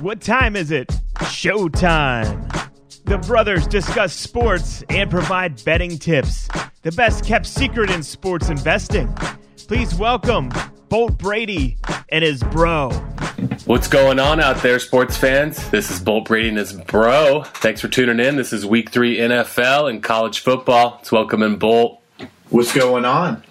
What time is it? Showtime. The brothers discuss sports and provide betting tips. The best kept secret in sports investing. Please welcome Bolt Brady and his bro. What's going on out there, sports fans? This is Bolt Brady and his bro. Thanks for tuning in. This is week three NFL and college football. Let's welcome in Bolt. What's going on?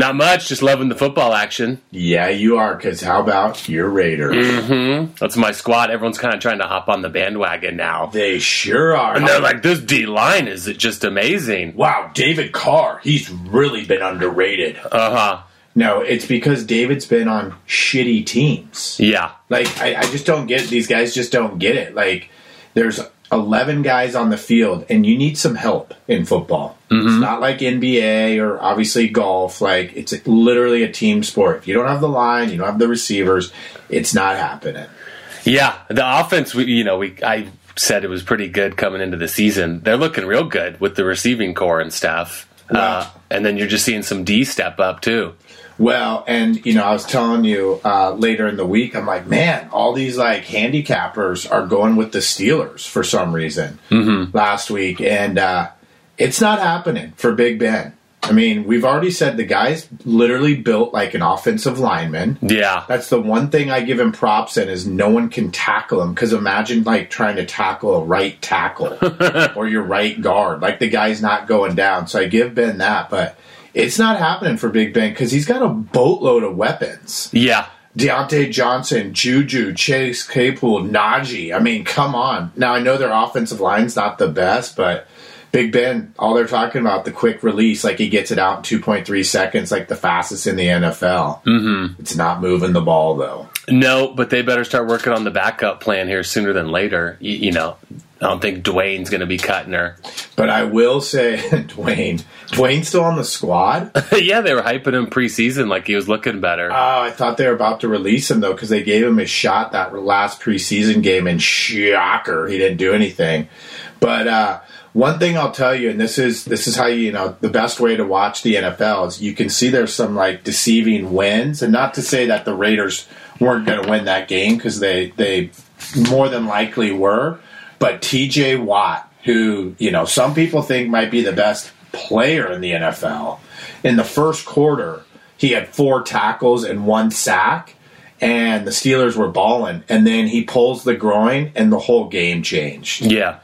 Not much, just loving the football action. Yeah, you are, because how about your Raiders? Mm-hmm. That's my squad. Everyone's kind of trying to hop on the bandwagon now. They sure are. And they're like, this D line is just amazing. wow, David Carr, he's really been underrated. Uh huh. No, it's because David's been on shitty teams. Yeah. Like, I, I just don't get These guys just don't get it. Like, there's 11 guys on the field, and you need some help in football. It's mm-hmm. not like NBA or obviously golf. Like, it's literally a team sport. If you don't have the line, you don't have the receivers, it's not happening. Yeah. The offense, we, you know, we I said it was pretty good coming into the season. They're looking real good with the receiving core and stuff. Uh, and then you're just seeing some D step up too. Well, and you know, I was telling you uh, later in the week, I'm like, man, all these like handicappers are going with the Steelers for some reason last week, and uh, it's not happening for Big Ben. I mean, we've already said the guy's literally built like an offensive lineman. Yeah. That's the one thing I give him props in is no one can tackle him because imagine like trying to tackle a right tackle or your right guard. Like the guy's not going down. So I give Ben that, but it's not happening for Big Ben because he's got a boatload of weapons. Yeah. Diontae Johnson, Juju, Chase Claypool, Najee. I mean, come on. Now I know their offensive line's not the best, but Big Ben, all they're talking about the quick release, like he gets it out in 2.3 seconds, like the fastest in the NFL. Mm-hmm. It's not moving the ball though. No, but they better start working on the backup plan here sooner than later. You, you know, I don't think Dwayne's going to be cutting her. But I will say, Dwayne, Dwayne's still on the squad. Yeah, they were hyping him preseason like he was looking better. Oh, I thought they were about to release him though because they gave him a shot that last preseason game, and shocker, he didn't do anything. But uh, one thing I'll tell you, and this is this is how you, know the best way to watch the NFL is you can see there's some like deceiving wins, and not to say that the Raiders weren't going to win that game because they they more than likely were, but T.J. Watt, who you know some people think might be the best player in the NFL, in the first quarter he had four tackles and one sack. And the Steelers were balling, and then he pulls the groin, and the whole game changed. yeah.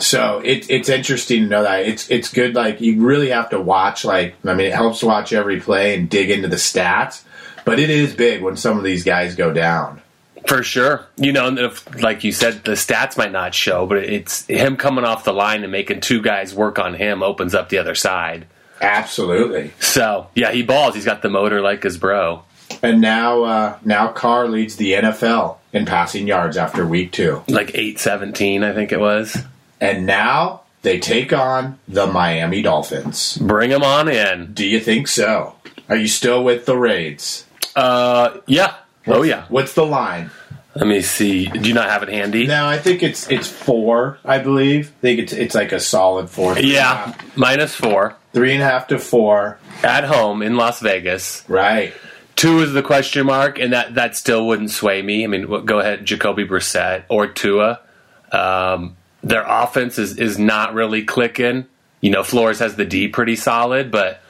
So it, it's interesting to know that it's it's good. Like you really have to watch. Like I mean, it helps to watch every play and dig into the stats. But it is big when some of these guys go down. For sure. You know, if, like you said, the stats might not show, but it's him coming off the line and making two guys work on him opens up the other side. Absolutely. So, yeah, he balls. He's got the motor like his bro. And now uh, now Carr leads the NFL in passing yards after week two. Like 817, I think it was. And now they take on the Miami Dolphins. Bring them on in. Do you think so? Are you still with the Raids? Uh, yeah. Oh, yeah. What's the line? Let me see. Do you not have it handy? No, I think it's it's four. I believe. I think it's it's like a solid four. Three and a Yeah. Minus four. three and a half to four. At home in Las Vegas. Right. Two is the question mark, and that, that still wouldn't sway me. I mean, go ahead, Jacoby Brissett or Tua. Um, their offense is, is not really clicking. You know, Flores has the D pretty solid, but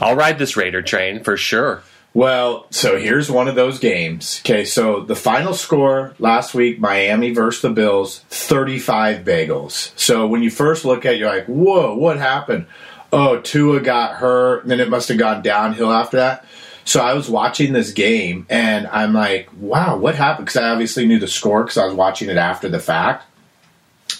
I'll ride this Raider train for sure. Well, so here's one of those games. Okay, so the final score last week, Miami versus the Bills, 35 bagels. So when you first look at it, you're like, whoa, what happened? Oh, Tua got hurt, and then it must have gone downhill after that. So I was watching this game, and I'm like, wow, what happened? Because I obviously knew the score because I was watching it after the fact.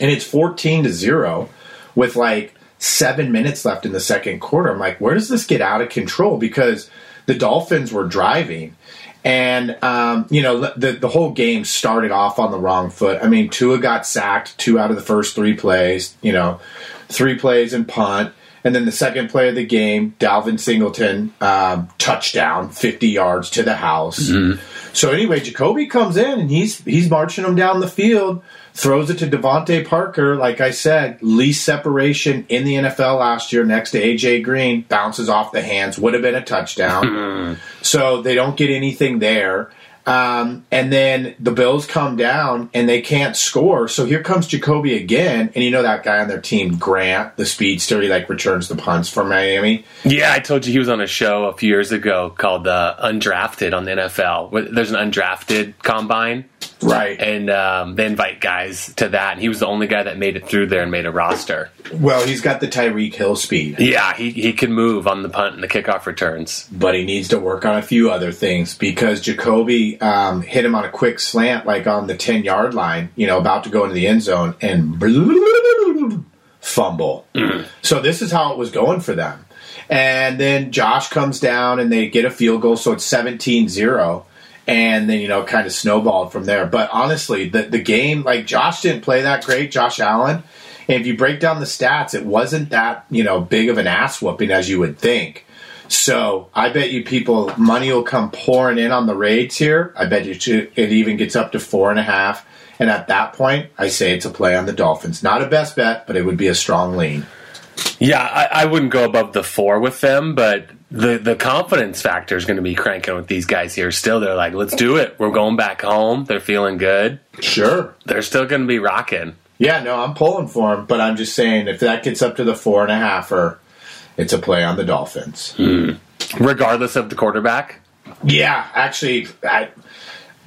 And it's 14 to 0 with like seven minutes left in the second quarter. I'm like, where does this get out of control? Because the Dolphins were driving. And, um, you know, the, the whole game started off on the wrong foot. I mean, Tua got sacked two out of the first three plays, you know, three plays and punt. And then the second play of the game, Devin Singletary, um, touchdown, 50 yards to the house. So anyway, Jacoby comes in and he's he's marching them down the field, throws it to DeVante Parker. Like I said, least separation in the NFL last year next to AJ Green, bounces off the hands, would have been a touchdown. so they don't get anything there. Um, and then the Bills come down and they can't score. So here comes Jacoby again. And you know that guy on their team, Grant, the speedster, he like returns the punts for Miami. Yeah, I told you he was on a show a few years ago called uh, Undrafted on the NFL. There's an undrafted combine. Right. And um, they invite guys to that. And he was the only guy that made it through there and made a roster. Well, he's got the Tyreek Hill speed. Yeah, he, he can move on the punt and the kickoff returns. But he needs to work on a few other things because Jacoby um, hit him on a quick slant, like on the 10 yard line, you know, about to go into the end zone and fumble. Mm. So this is how it was going for them. And then Josh comes down and they get a field goal, so it's 17 0 and then you know kind of snowballed from there. But honestly, the the game like Josh didn't play that great, Josh Allen. And if you break down the stats, it wasn't that you know big of an ass whooping as you would think. So I bet you people money will come pouring in on the raids here. I bet you it even gets up to four and a half. And at that point, I say it's a play on the Dolphins. Not a best bet, but it would be a strong lean. Yeah, I, I wouldn't go above the four with them, but the the confidence factor is going to be cranking with these guys here. Still, they're like, let's do it. We're going back home. They're feeling good. Sure, they're still going to be rocking. Yeah, no, I'm pulling for them, but I'm just saying if that gets up to the four and a half, or it's a play on the Dolphins, mm. regardless of the quarterback. Yeah, actually, I,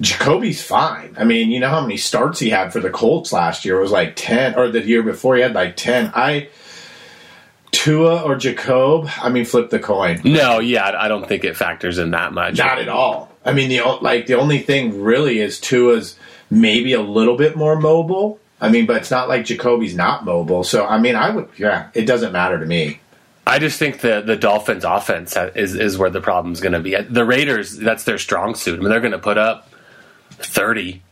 Jacoby's fine. I mean, you know how many starts he had for the Colts last year? It was like ten, or the year before he had like ten. I Tua or Jacob, I mean, flip the coin. No, yeah, I don't think it factors in that much. Not at all. I mean, the like the only thing really is Tua's maybe a little bit more mobile. I mean, but it's not like Jacoby's not mobile. So I mean, I would yeah, it doesn't matter to me. I just think the the Dolphins' offense is is where the problem's going to be. The Raiders, that's their strong suit. I mean, they're going to put up thirty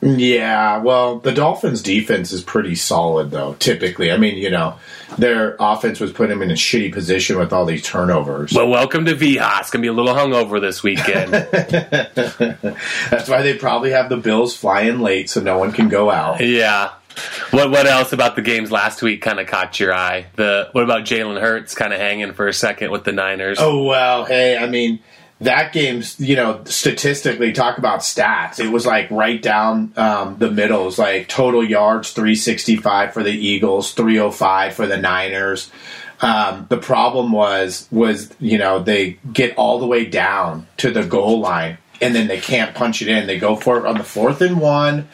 yeah, well, the Dolphins' defense is pretty solid, though. Typically, I mean, you know, their offense was putting them in a shitty position with all these turnovers. Well, welcome to Vegas. Gonna be a little hungover this weekend. That's why they probably have the Bills flying late, so no one can go out. Yeah. What what else about the games last week kind of caught your eye? The what about Jalen Hurts kind of hanging for a second with the Niners? Oh well, hey, I mean that game's you know statistically talk about stats. It was like right down um, the middle. Like total yards 365 for the eagles 305 for the niners. Um, the problem was was you know they get all the way down to the goal line and then they can't punch it in. They go for it on the fourth and one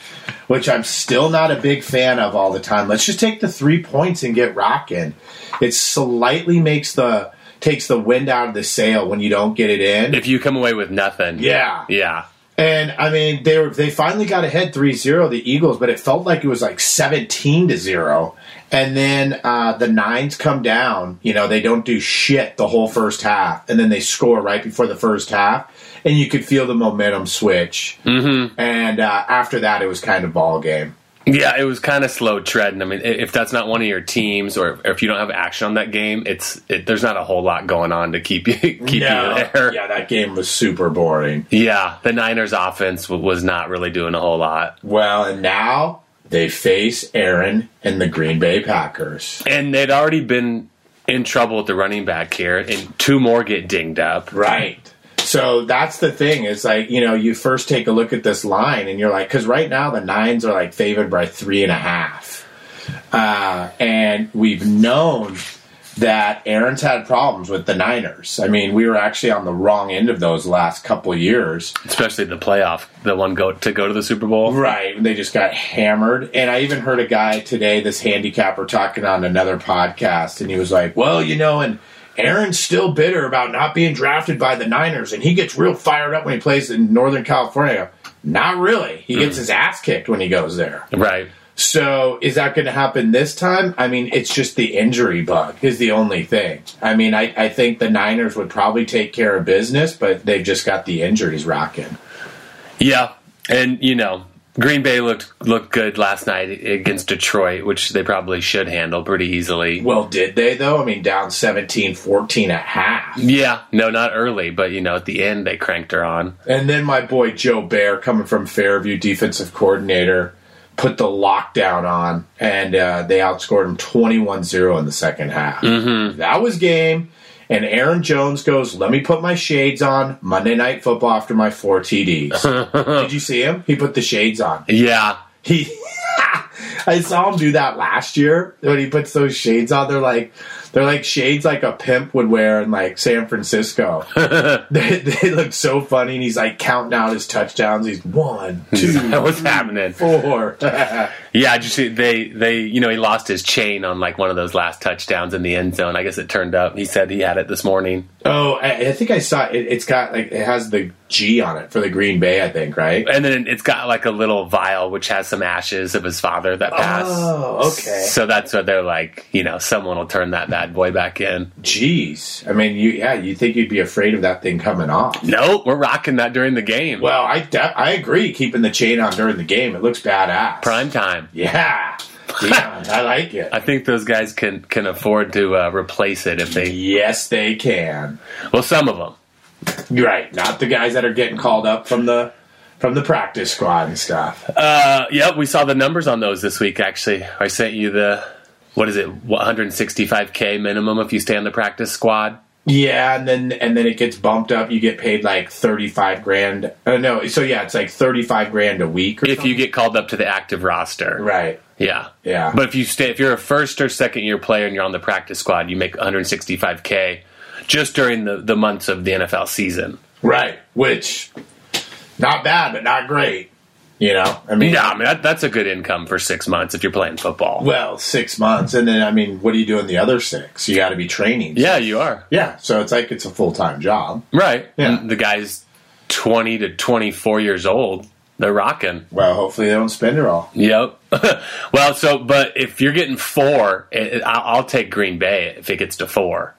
which i'm still not a big fan of all the time. Let's just take the three points and get rocking. It slightly makes the takes the wind out of the sail when you don't get it in. If you come away with nothing. Yeah. Yeah. And I mean, they were they finally got ahead 3-0 the Eagles, but it felt like it was like 17 to 0. And then uh, the Nines come down, you know, they don't do shit the whole first half, and then they score right before the first half, and you could feel the momentum switch. Mm-hmm. And uh, after that, it was kind of ball game. Yeah, it was kind of slow treading. I mean, if that's not one of your teams, or if you don't have action on that game, it's it, there's not a whole lot going on to keep you keep no. you there. Yeah, that game was super boring. Yeah, the Niners' offense was not really doing a whole lot. Well, and now they face Aaron and the Green Bay Packers, and they'd already been in trouble with the running back here, and two more get dinged up. Right. So that's the thing. Is like you know you first take a look at this line and you're like, because right now the nines are like favored by three and a half, uh, and we've known that Aaron's had problems with the Niners. I mean, we were actually on the wrong end of those last couple years, especially the playoff, the one go to go to the Super Bowl. Right, they just got hammered. And I even heard a guy today, this handicapper, talking on another podcast, and he was like, "Well, you know, and." Aaron's still bitter about not being drafted by the Niners, and he gets real fired up when he plays in Northern California. Not really. He gets mm. his ass kicked when he goes there. Right. So is that going to happen this time? I mean, it's just the injury bug is the only thing. I mean, I, I think the Niners would probably take care of business, but they've just got the injuries rocking. Yeah. And, you know, Green Bay looked looked good last night against Detroit, which they probably should handle pretty easily. Well, did they though? I mean, down 17-14 at half. Yeah, no, not early, but you know, at the end they cranked her on. And then my boy Joe Barry, coming from Fairview, defensive coordinator, put the lockdown on, and uh, they outscored them 21-0 in the second half. Mm-hmm. That was game. And Aaron Jones goes, "Let me put my shades on Monday Night Football after my four TDs." Did you see him? He put the shades on. Yeah. He, I saw him do that last year when he puts those shades on. They're like, they're like shades like a pimp would wear in like San Francisco. they, they look so funny, and he's like counting out his touchdowns. He's one, two, What's happening? four. Yeah, see they they you know he lost his chain on like one of those last touchdowns in the end zone. I guess it turned up. He said he had it this morning, oh, I, I think I saw it. It's got like it has the G on it for the Green Bay. I think right. and then it's got like a little vial which has some ashes of his father that oh, passed. Oh, okay. So that's what they're like. You know, someone will turn that bad boy back in. Jeez, I mean, you yeah, you think you'd be afraid of that thing coming off? Nope, we're rocking that during the game. Well, I de- I agree. Keeping the chain on during the game, it looks badass. Prime time. Yeah, yeah, I like it. I think those guys can can afford to uh, replace it if they. Yes, they can. Well, some of them. Right. Not the guys that are getting called up from the from the practice squad and stuff. Uh, yep, we saw the numbers on those this week. Actually, I sent you the what is it, 165k minimum if you stay on the practice squad. Yeah, and then and then it gets bumped up. You get paid like thirty five grand. Uh, no, so yeah, it's like thirty five grand a week. Or If something. you get called up to the active roster, right, Yeah, Yeah. But if you stay, if you're a first or second year player and you're on the practice squad, you make 165k just during the the months of the NFL season. right, which not bad, but not great. You know, I mean, Yeah, I mean that, that's a good income for six months if you're playing football. well, six months, and then I mean, what are you doing the other six? You got to be training. yeah, you are yeah. So it's like it's a full time job. right. Yeah. And the guys 20 to 24 years old, they're rocking. Well, hopefully they don't spend it all. Yep. well, so but if you're getting four, it, it- I'll, I'll take Green Bay if it gets to four.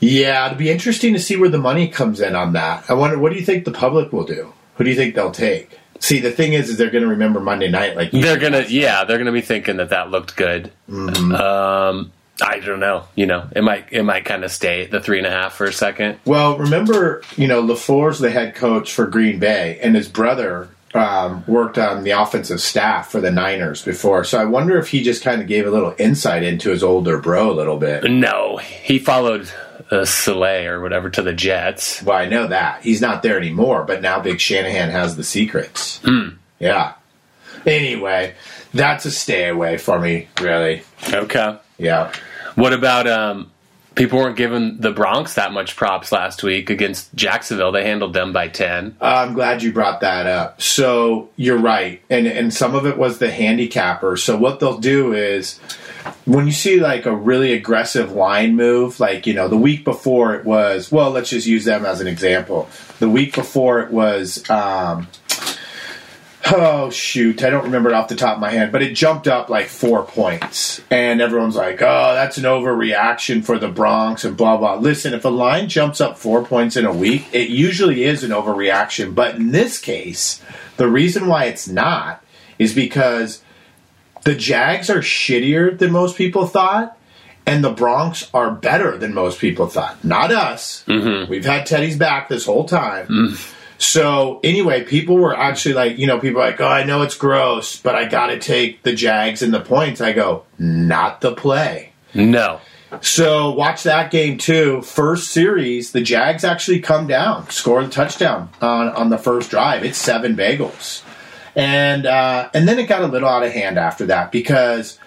Yeah, it'd be interesting to see where the money comes in on that. I wonder, what do you think the public will do? Who do you think they'll take? See, the thing is, is they're going to remember Monday night. Like They're gonna, yeah, they're gonna be thinking that that looked good. Um, I don't know. You know, it might, it might kind of stay the three and a half for a second. Well, remember, you know, LaFleur's the head coach for Green Bay, and his brother um, worked on the offensive staff for the Niners before. So I wonder if he just kind of gave a little insight into his older bro a little bit. No, he followed uh, Saleh or whatever to the Jets. Well, I know that he's not there anymore, but now Big Shanahan has the secrets. Yeah. Anyway, that's a stay away for me, really. Okay. Yeah. What about um? People weren't giving the Bronx that much props last week against Jacksonville. They handled them by ten. Uh, I'm glad you brought that up. So you're right, and and some of it was the handicapper. So what they'll do is when you see like a really aggressive line move, like you know the week before it was well, let's just use them as an example. The week before it was. Um, Oh shoot, I don't remember it off the top of my head, but it jumped up like four points, and everyone's like, "Oh, that's an overreaction for the Bronx," and blah blah. Listen, if a line jumps up four points in a week, it usually is an overreaction, but in this case, the reason why it's not is because the Jags are shittier than most people thought, and the Bronx are better than most people thought. Not us. Mm-hmm. We've had Teddy's back this whole time. Mm. So anyway, people were actually like, you know, people like, oh, I know it's gross, but I got to take the Jags and the points. I go, not the play. No. So watch that game too. First series, the Jags actually come down, score the touchdown on on the first drive. It's seven bagels, and uh, and then it got a little out of hand after that because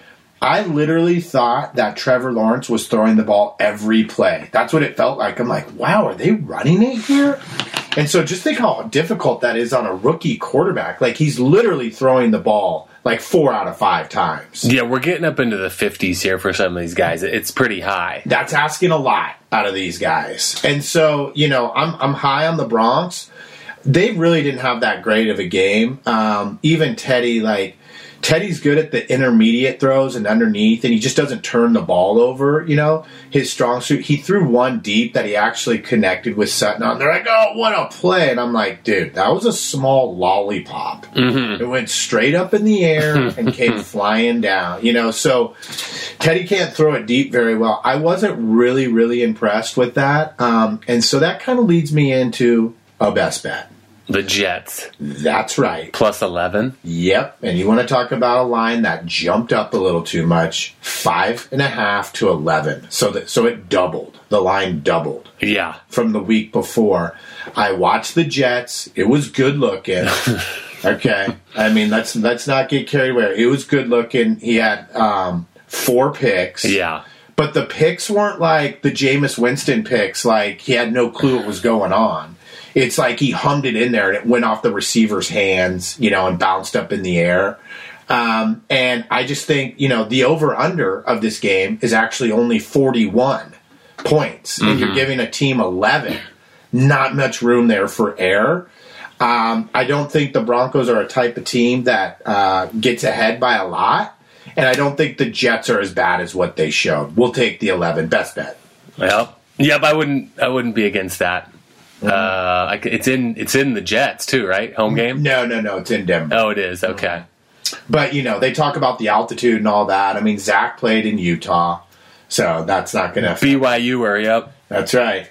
I literally thought that Trevor Lawrence was throwing the ball every play. That's what it felt like. I'm like, wow, are they running it here? And so just think how difficult that is on a rookie quarterback. Like he's literally throwing the ball like four out of five times. Yeah, we're getting up into the 50s here for some of these guys. It's pretty high. That's asking a lot out of these guys. And so, you know, I'm I'm high on the Bronx. They really didn't have that great of a game. Um, even Teddy, like Teddy's good at the intermediate throws and underneath, and he just doesn't turn the ball over. You know, his strong suit. He threw one deep that he actually connected with Sutton on. They're like, "Oh, what a play!" And I'm like, "Dude, that was a small lollipop. It went straight up in the air and came flying down." You know, so Teddy can't throw it deep very well. I wasn't really, really impressed with that, um, and so that kind of leads me into a best bet. The Jets That's right. plus 11. Yep. And you want to talk about a line that jumped up a little too much, five and a half to eleven. So that so it doubled. The line doubled Yeah. from the week before. I watched the Jets. It was good looking. okay. I mean, let's let's not get carried away. It was good looking. He had um, four picks. Yeah. But the picks weren't like the Jameis Winston picks, like he had no clue what was going on. It's like he hummed it in there and it went off the receiver's hands, you know, and bounced up in the air. Um, and I just think, you know, the over under of this game is actually only 41 points, and you're giving a team 11. Not much room there for error. Um, I don't think the Broncos are a type of team that uh, gets ahead by a lot. And I don't think the Jets are as bad as what they showed. We'll take the 11. Best bet. Well, yep. I wouldn't. I wouldn't be against that. Uh, I it's in. It's in the Jets too, right? Home game. No, no, no. It's in Denver. Oh, it is. Okay. But, you know, they talk about the altitude and all that. I mean, Zach played in Utah. So that's not going to BYU were. Yep. That's right.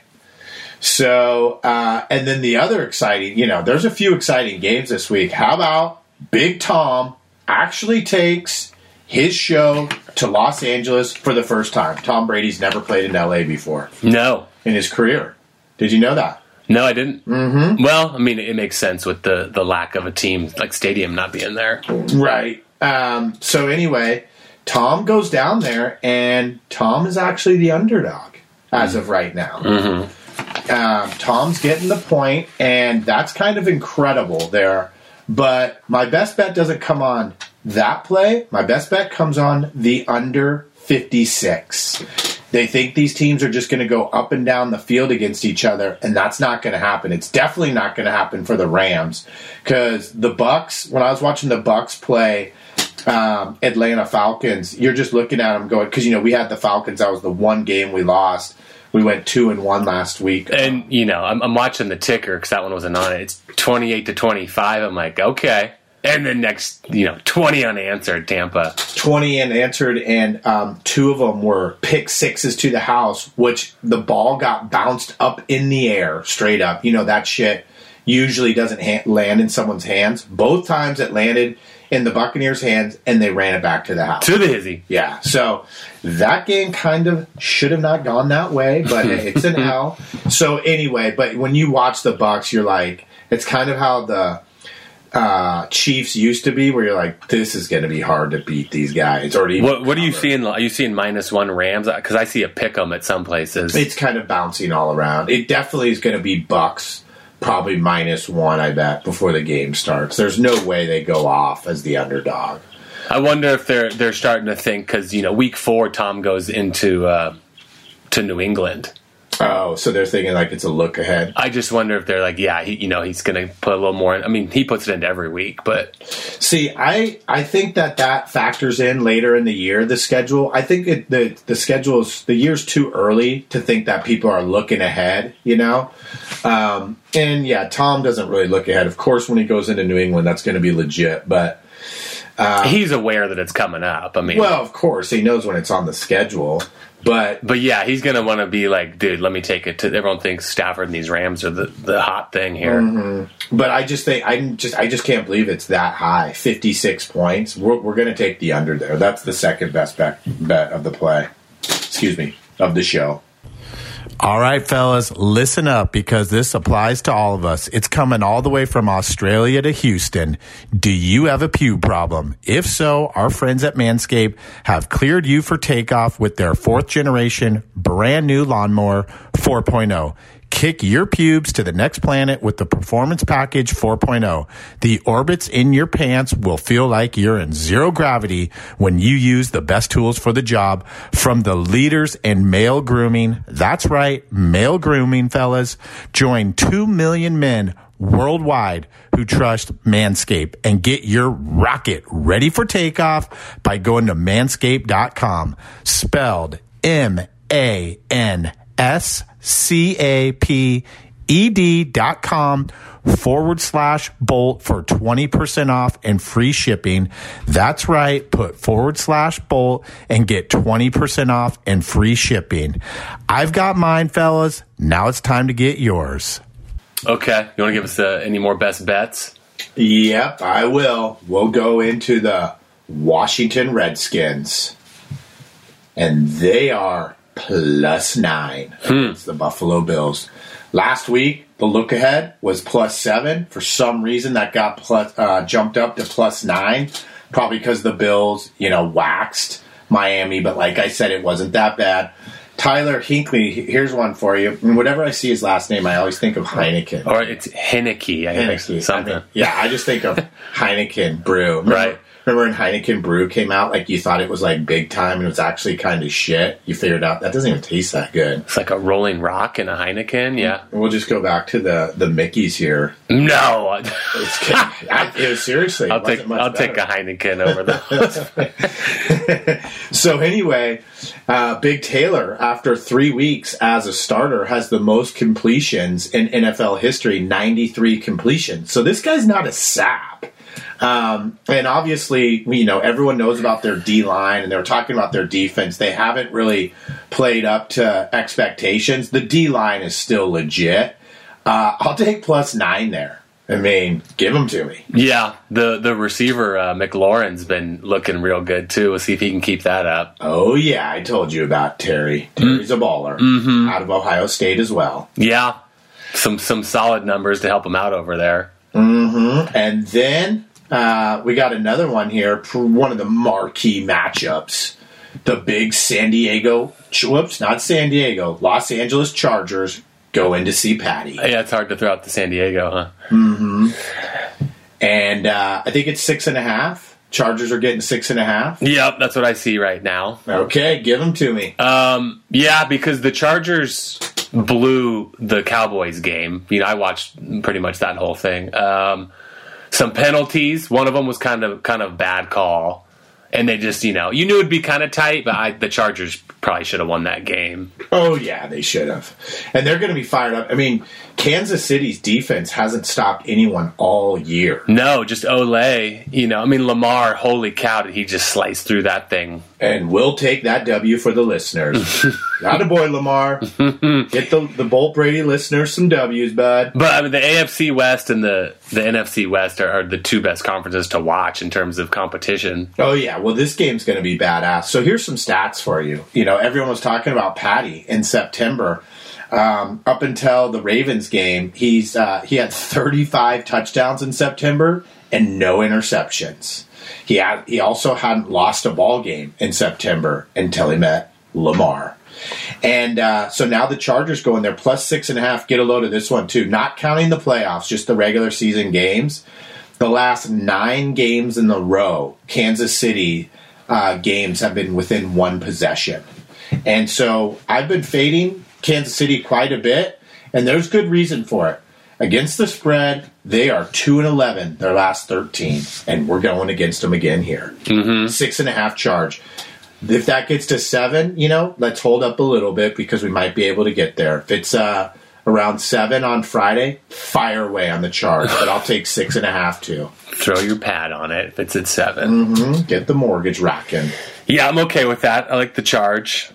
So, uh, and then the other exciting, you know, there's a few exciting games this week. How about Big Tom actually takes his show to Los Angeles for the first time? Tom Brady's never played in LA before No. in his career. Did you know that? No, I didn't. Mm-hmm. Well, I mean, it makes sense with the the lack of a team like stadium not being there. Right. Um, so anyway, Tom goes down there, and Tom is actually the underdog as of right now. Um, Tom's getting the point, and that's kind of incredible there. But my best bet doesn't come on that play. My best bet comes on the under 56. They think these teams are just going to go up and down the field against each other, and that's not going to happen. It's definitely not going to happen for the Rams because the Bucs. When I was watching the Bucs play um, Atlanta Falcons, you're just looking at them going because you know we had the Falcons. That was the one game we lost. We went two and one last week. And you know, I'm, I'm watching the ticker because that one wasn't on it. It's 28 to 25. I'm like, okay. And then next, you know, 20 unanswered. Tampa. 20 unanswered, and um, two of them were pick sixes to the house, which the ball got bounced up in the air, straight up. You know, that shit usually doesn't ha- land in someone's hands. Both times it landed in the Buccaneers' hands, and they ran it back to the house. To the hizzy. Yeah, so that game kind of should have not gone that way, but it's an L. So anyway, but when you watch the Bucs, you're like, it's kind of how the uh, Chiefs used to be, where you're like, this is going to be hard to beat these guys. Or What What are you seeing? Are you seeing minus one Rams? Because I see a pick 'em at some places. It's kind of bouncing all around. It definitely is going to be Bucs, probably minus one. I bet before the game starts. There's no way they go off as the underdog. I wonder if they're they're starting to think because you know week four Tom goes into uh, to New England. Oh, so they're thinking like it's a look ahead. I just wonder if they're like, yeah, he, you know, he's going to put a little more. In. I mean, he puts it into every week, but See, I I think that that factors in later in the year. The schedule. I think it, the the schedule is the year's too early to think that people are looking ahead. You know, um, and yeah, Tom doesn't really look ahead. Of course, when he goes into New England, that's going to be legit. But he's aware that it's coming up. I mean, well, of course, he knows when it's on the schedule. But but yeah, he's going to want to be like, dude, let me take it to. Everyone thinks Stafford and these Rams are the the hot thing here. Mm-hmm. but I just think I just I just can't believe it's that high. Fifty six points. We're, we're going to take the under there. That's the second best bet bet of the play. Excuse me, of the show. All right, fellas, listen up because this applies to all of us. It's coming all the way from Australia to Houston. Do you have a pew problem? If so, our friends at Manscaped have cleared you for takeoff with their fourth generation brand new lawnmower 4.0. Kick your pubes to the next planet with the Performance Package 4.0. The orbits in your pants will feel like you're in zero gravity when you use the best tools for the job from the leaders in male grooming. That's right, male grooming, fellas. Join 2 million men worldwide who trust Manscaped and get your rocket ready for takeoff by going to manscaped.com. Spelled M A N S C A P E D dot com forward slash bolt for 20% off and free shipping. That's right. Put forward slash bolt and get 20% off and free shipping. I've got mine, fellas. Now it's time to get yours. Okay. You want to give us uh, any more best bets? Yep, I will. We'll go into the Washington Redskins. And they are plus nine against the Buffalo Bills. Last week, the look ahead was plus seven. For some reason, that got plus, uh, jumped up to plus nine. Probably because the Bills, you know, waxed Miami. But like I said, it wasn't that bad. Taylor Heinicke, here's one for you. And whenever I see his last name, I always think of Heineken. Or it's Heinicke, I think. Something. I mean, yeah, I just think of Heineken Brew. Remember, Right. Remember when Heineken Brew came out? Like you thought it was like big time, and it was actually kind of shit. You figured out that doesn't even taste that good. It's like a Rolling Rock and a Heineken. Yeah. And we'll just go back to the the Mickey's here. No. It's, I, it was seriously. I'll take I'll take a. Heineken over the. So anyway, uh, Big Taylor, after three weeks as a starter, has the most completions in NFL history, 93 completions. So this guy's not a sap. Um, and obviously, you know, everyone knows about their D line and they're talking about their defense. They haven't really played up to expectations. The D line is still legit. Uh, I'll take plus nine there. I mean, give them to me. yeah, the the receiver uh, McLaurin's been looking real good too. We'll see if he can keep that up. Oh, yeah, I told you about Terry. Terry's a baller. Out of Ohio State as well. Yeah, some some solid numbers to help him out over there. And then uh, we got another one here, for one of the marquee matchups. The big San Diego, whoops, not San Diego, Los Angeles Chargers go in to see Patty. Yeah, it's hard to throw out to San Diego, huh? And uh, I think it's six and a half. Chargers are getting six and a half. Yep, that's what I see right now. Okay, give them to me. Um, yeah, because the Chargers blew the Cowboys game. You know, I watched pretty much that whole thing. Um, some penalties. One of them was kind of kind of bad call, and they just you know you knew it'd be kind of tight, but I, the Chargers probably should have won that game. Oh yeah, they should have. And they're going to be fired up. I mean, Kansas City's defense hasn't stopped anyone all year. No, just Olay. You know, I mean Lamar. Holy cow, did he just slice through that thing? And we'll take that W for the listeners. Not a boy, Lamar. Get the the Bolt Brady listeners some W's, bud. But I mean, the AFC West and the the NFC West are, are the two best conferences to watch in terms of competition. Oh yeah, well this game's going to be badass. So here's some stats for you. You know, everyone was talking about Patty in September. Um, up until the Ravens game, he's uh, he had 35 touchdowns in September and no interceptions. He had he also hadn't lost a ball game in September until he met Lamar. And uh, so now the Chargers go in there plus six and a half. Get a load of this one too, not counting the playoffs, just the regular season games. The last nine games in the row, Kansas City uh, games have been within one possession. And so I've been fading Kansas City quite a bit, and there's good reason for it. Against the spread, they are two and eleven their last thirteen, and we're going against them again here. Mm-hmm. Six and a half charge. If that gets to seven, you know, let's hold up a little bit because we might be able to get there. If it's uh, around seven on Friday, fire away on the charge, but I'll take six and a half too. Throw your pad on it if it's at 7 Get the mortgage rocking. Yeah, I'm okay with that. I like the charge.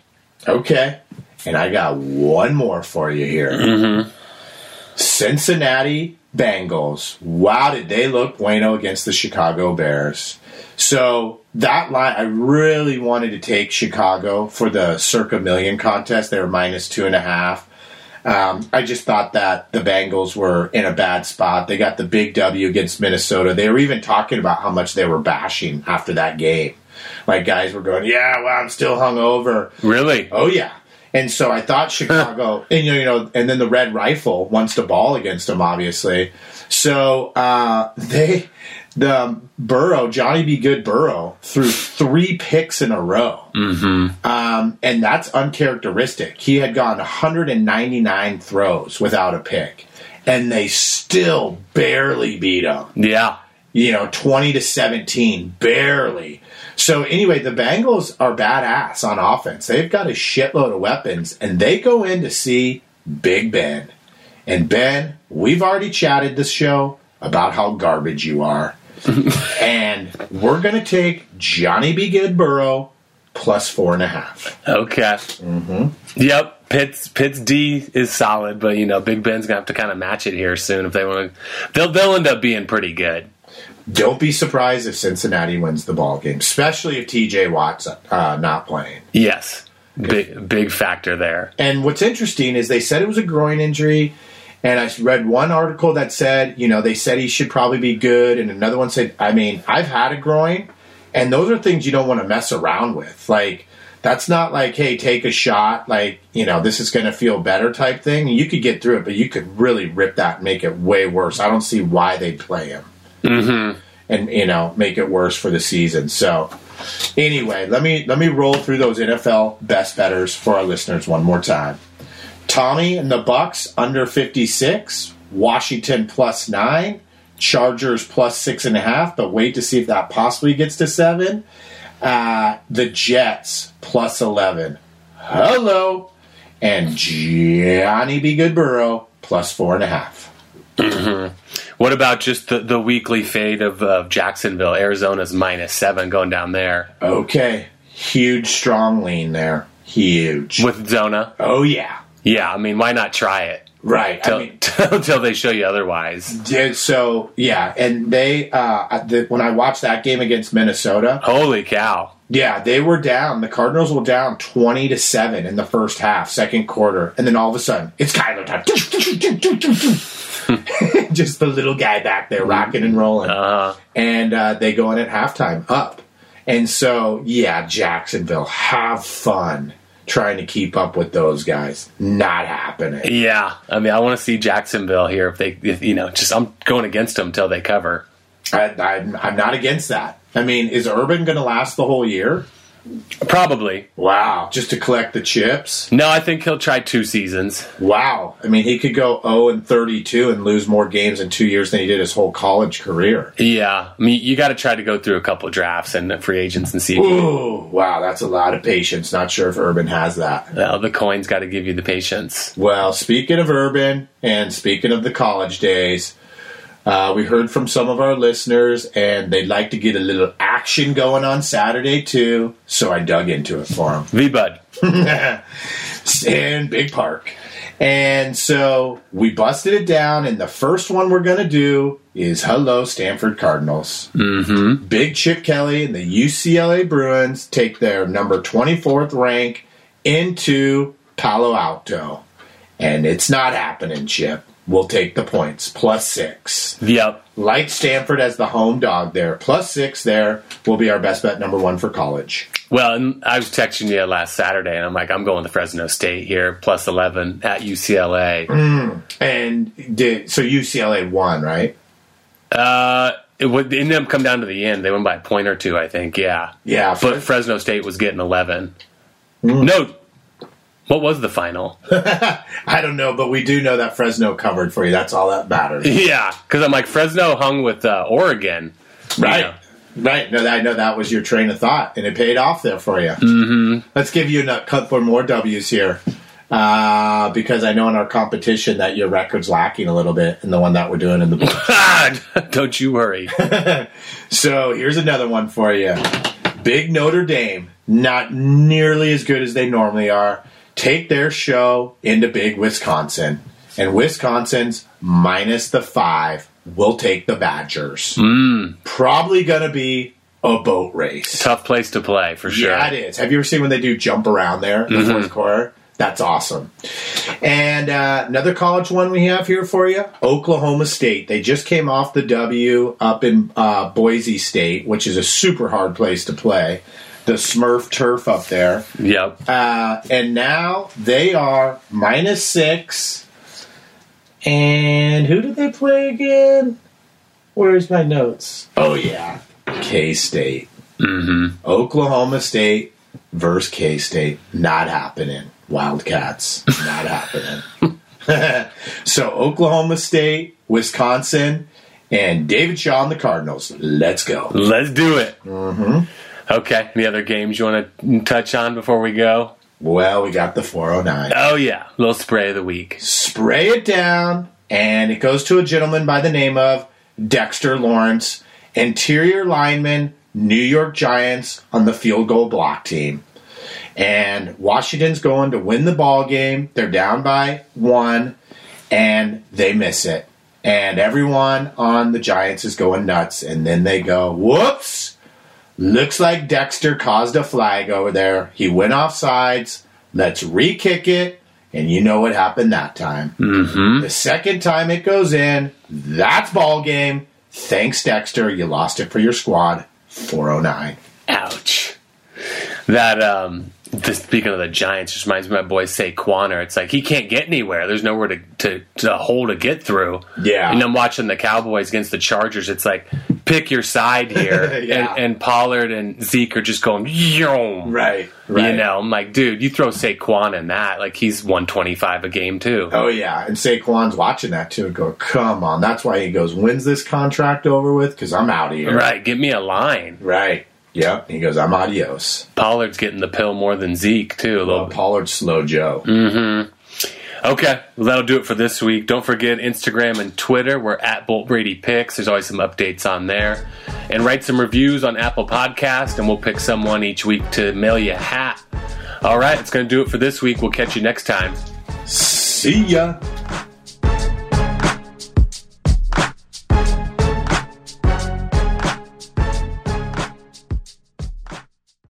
Okay. And I got one more for you here. Cincinnati Bengals. Wow, did they look bueno against the Chicago Bears? So that line, I really wanted to take Chicago for the circa million contest. They were minus two and a half. Um, I just thought that the Bengals were in a bad spot. They got the big W against Minnesota. They were even talking about how much they were bashing after that game. Like guys were going, "Yeah, well, I'm still hungover." Really? Oh yeah. And so I thought Chicago, and you know, you know, and then the Red Rifle wants to ball against them, obviously. So uh, they, the Burrow, Johnny B. Good Burrow, threw three picks in a row, mm-hmm. um, and that's uncharacteristic. He had gone 199 throws without a pick, and they still barely beat him Yeah. You know, 20 to 17, barely. So anyway, the Bengals are badass on offense. They've got a shitload of weapons, and they go in to see Big Ben. And Ben, we've already chatted this show about how garbage you are. and we're going to take Johnny B. Good Burrow plus four and a half. Okay. Mm-hmm. Yep. Pitt's Pitt's D is solid, but you know Big Ben's gonna have to kind of match it here soon if they want to. They'll they'll end up being pretty good. Don't be surprised if Cincinnati wins the ball game, especially if TJ Watt's uh, not playing. Yes, big big factor there. And what's interesting is they said it was a groin injury. And I read one article that said, you know, they said he should probably be good. And another one said, I mean, I've had a groin, and those are things you don't want to mess around with. Like, that's not like, hey, take a shot, like, you know, this is going to feel better type thing. You could get through it, but you could really rip that and make it way worse. I don't see why they'd play him. Mm-hmm. And, you know, make it worse for the season. So, anyway, let me let me roll through those NFL best betters for our listeners one more time. Tommy and the Bucs under 56, Washington plus nine, Chargers plus six and a half, but wait to see if that possibly gets to seven. Uh, the Jets plus 11. Hello. And Johnny B. Good Burrow plus four and a half. What about just the, the weekly fade of, of Jacksonville? Arizona's minus seven going down there Okay. Huge, strong lean there. Huge. with Zona. Oh, yeah. Yeah, I mean, why not try it Right. I mean, until they show you otherwise? did- so, yeah. And they, uh, the, when I watched that game against Minnesota, Holy cow! Yeah, they were down. The Cardinals were down twenty to seven in the first half, second quarter, and then all of a sudden it's Kyler time. Just the little guy back there rocking and rolling, Uh, and uh, they go in at halftime up. And so, yeah, Jacksonville, have fun trying to keep up with those guys. Not happening. yeah, I mean, I want to see Jacksonville here if they, if, you know, just I'm going against them until they cover. I, I'm not against that. I mean, is Urban going to last the whole year? Probably. Wow, just to collect the chips. No, I think he'll try two seasons. Wow. I mean, he could go 0 and 32 and lose more games in two years than he did his whole college career. Yeah, I mean, you got to try to go through a couple drafts and free agents and see. If you, Ooh, wow, that's a lot of patience. Not sure if Urban has that. well, the coin's got to give you the patience. Well, speaking of Urban and speaking of the college days, uh, we heard from some of our listeners and they'd like to get a little action going on Saturday too. So I dug into it for them. V Bud. in Big Park. And so we busted it down, and the first one we're going to do is Hello Stanford Cardinals. Mm-hmm. Big Chip Kelly and the UCLA Bruins take their number 24th rank into Palo Alto. And it's not happening, Chip. We'll take the points. Plus six. Yep. Like Stanford as the home dog there. Plus six there will be our best bet number one for college. Well, I was texting you last Saturday, and I'm like, I'm going to Fresno State here, plus 11 at UCLA. And did so UCLA won, right? Uh, it would ended up come down to the end. They won by a point or two, I think. Yeah. Yeah, But Fresno State was getting 11. No. What was the final? I don't know, but we do know that Fresno covered for you. That's all that matters. yeah, because I'm like Fresno hung with uh, Oregon, you Right. know. Right. No, I know that was your train of thought, and it paid off there for you. Mm-hmm. Let's give you a couple more W's here. Uh, because I know in our competition that your record's lacking a little bit in the one that we're doing in the book. Don't you worry. so here's another one for you. Big Notre Dame, not nearly as good as they normally are. Take their show into Big Wisconsin. And Wisconsin's minus the five will take the Badgers. Probably going to be a boat race. Tough place to play for sure. Yeah, it is. Have you ever seen when they do jump around there in the fourth quarter? That's awesome. And uh, another college one we have here for you Oklahoma State. They just came off the W up in uh, Boise State, which is a super hard place to play. The Smurf turf up there. Yep. Uh, and now they are minus six. And who did they play again? Where's my notes? Oh, yeah. K State. Mm-hmm. Oklahoma State versus K State. Not happening. Wildcats. Not happening. so, Oklahoma State, Wisconsin, and David Shaw and the Cardinals. Let's go. Let's do it. Mm-hmm. Okay. Any other games you want to touch on before we go? Well, we got the 409. Oh yeah, little spray of the week. spray it down, and it goes to a gentleman by the name of Dexter Lawrence, interior lineman, New York Giants on the field goal block team. And Washington's going to win the ball game. They're down by one, and they miss it. And everyone on the Giants is going nuts. And then they go, whoops! Looks like Dexter caused a flag over there. He went off sides. Let's re kick it. And you know what happened that time. Mm-hmm. The second time it goes in, that's ball game. Thanks, Dexter. You lost it for your squad. 409. Ouch. That um the, speaking of the Giants, just reminds me of my boy Saquon. It's like he can't get anywhere. There's nowhere to, to, to hole to get through. Yeah. And I'm watching the Cowboys against the Chargers. It's like pick your side here. Yeah. and, and Pollard and Zeke are just going yom. Right. You know, I'm like, dude, you throw Saquon in that, like he's 125 a game too. Oh yeah, and Saquon's watching that too and go, come on. That's why he goes, when's this contract over with? Because I'm out of here. Right, give me a line. Right. Yep. He goes, I'm adios. Pollard's getting the pill more than Zeke too. A little Well, bit. Pollard slow Joe. Hmm. Okay, well, that'll do it for this week. Don't forget Instagram and Twitter. We're at Bolt Brady Picks. There's always some updates on there. And write some reviews on Apple Podcast, and we'll pick someone each week to mail you a hat. All right, it's going to do it for this week. We'll catch you next time. See ya.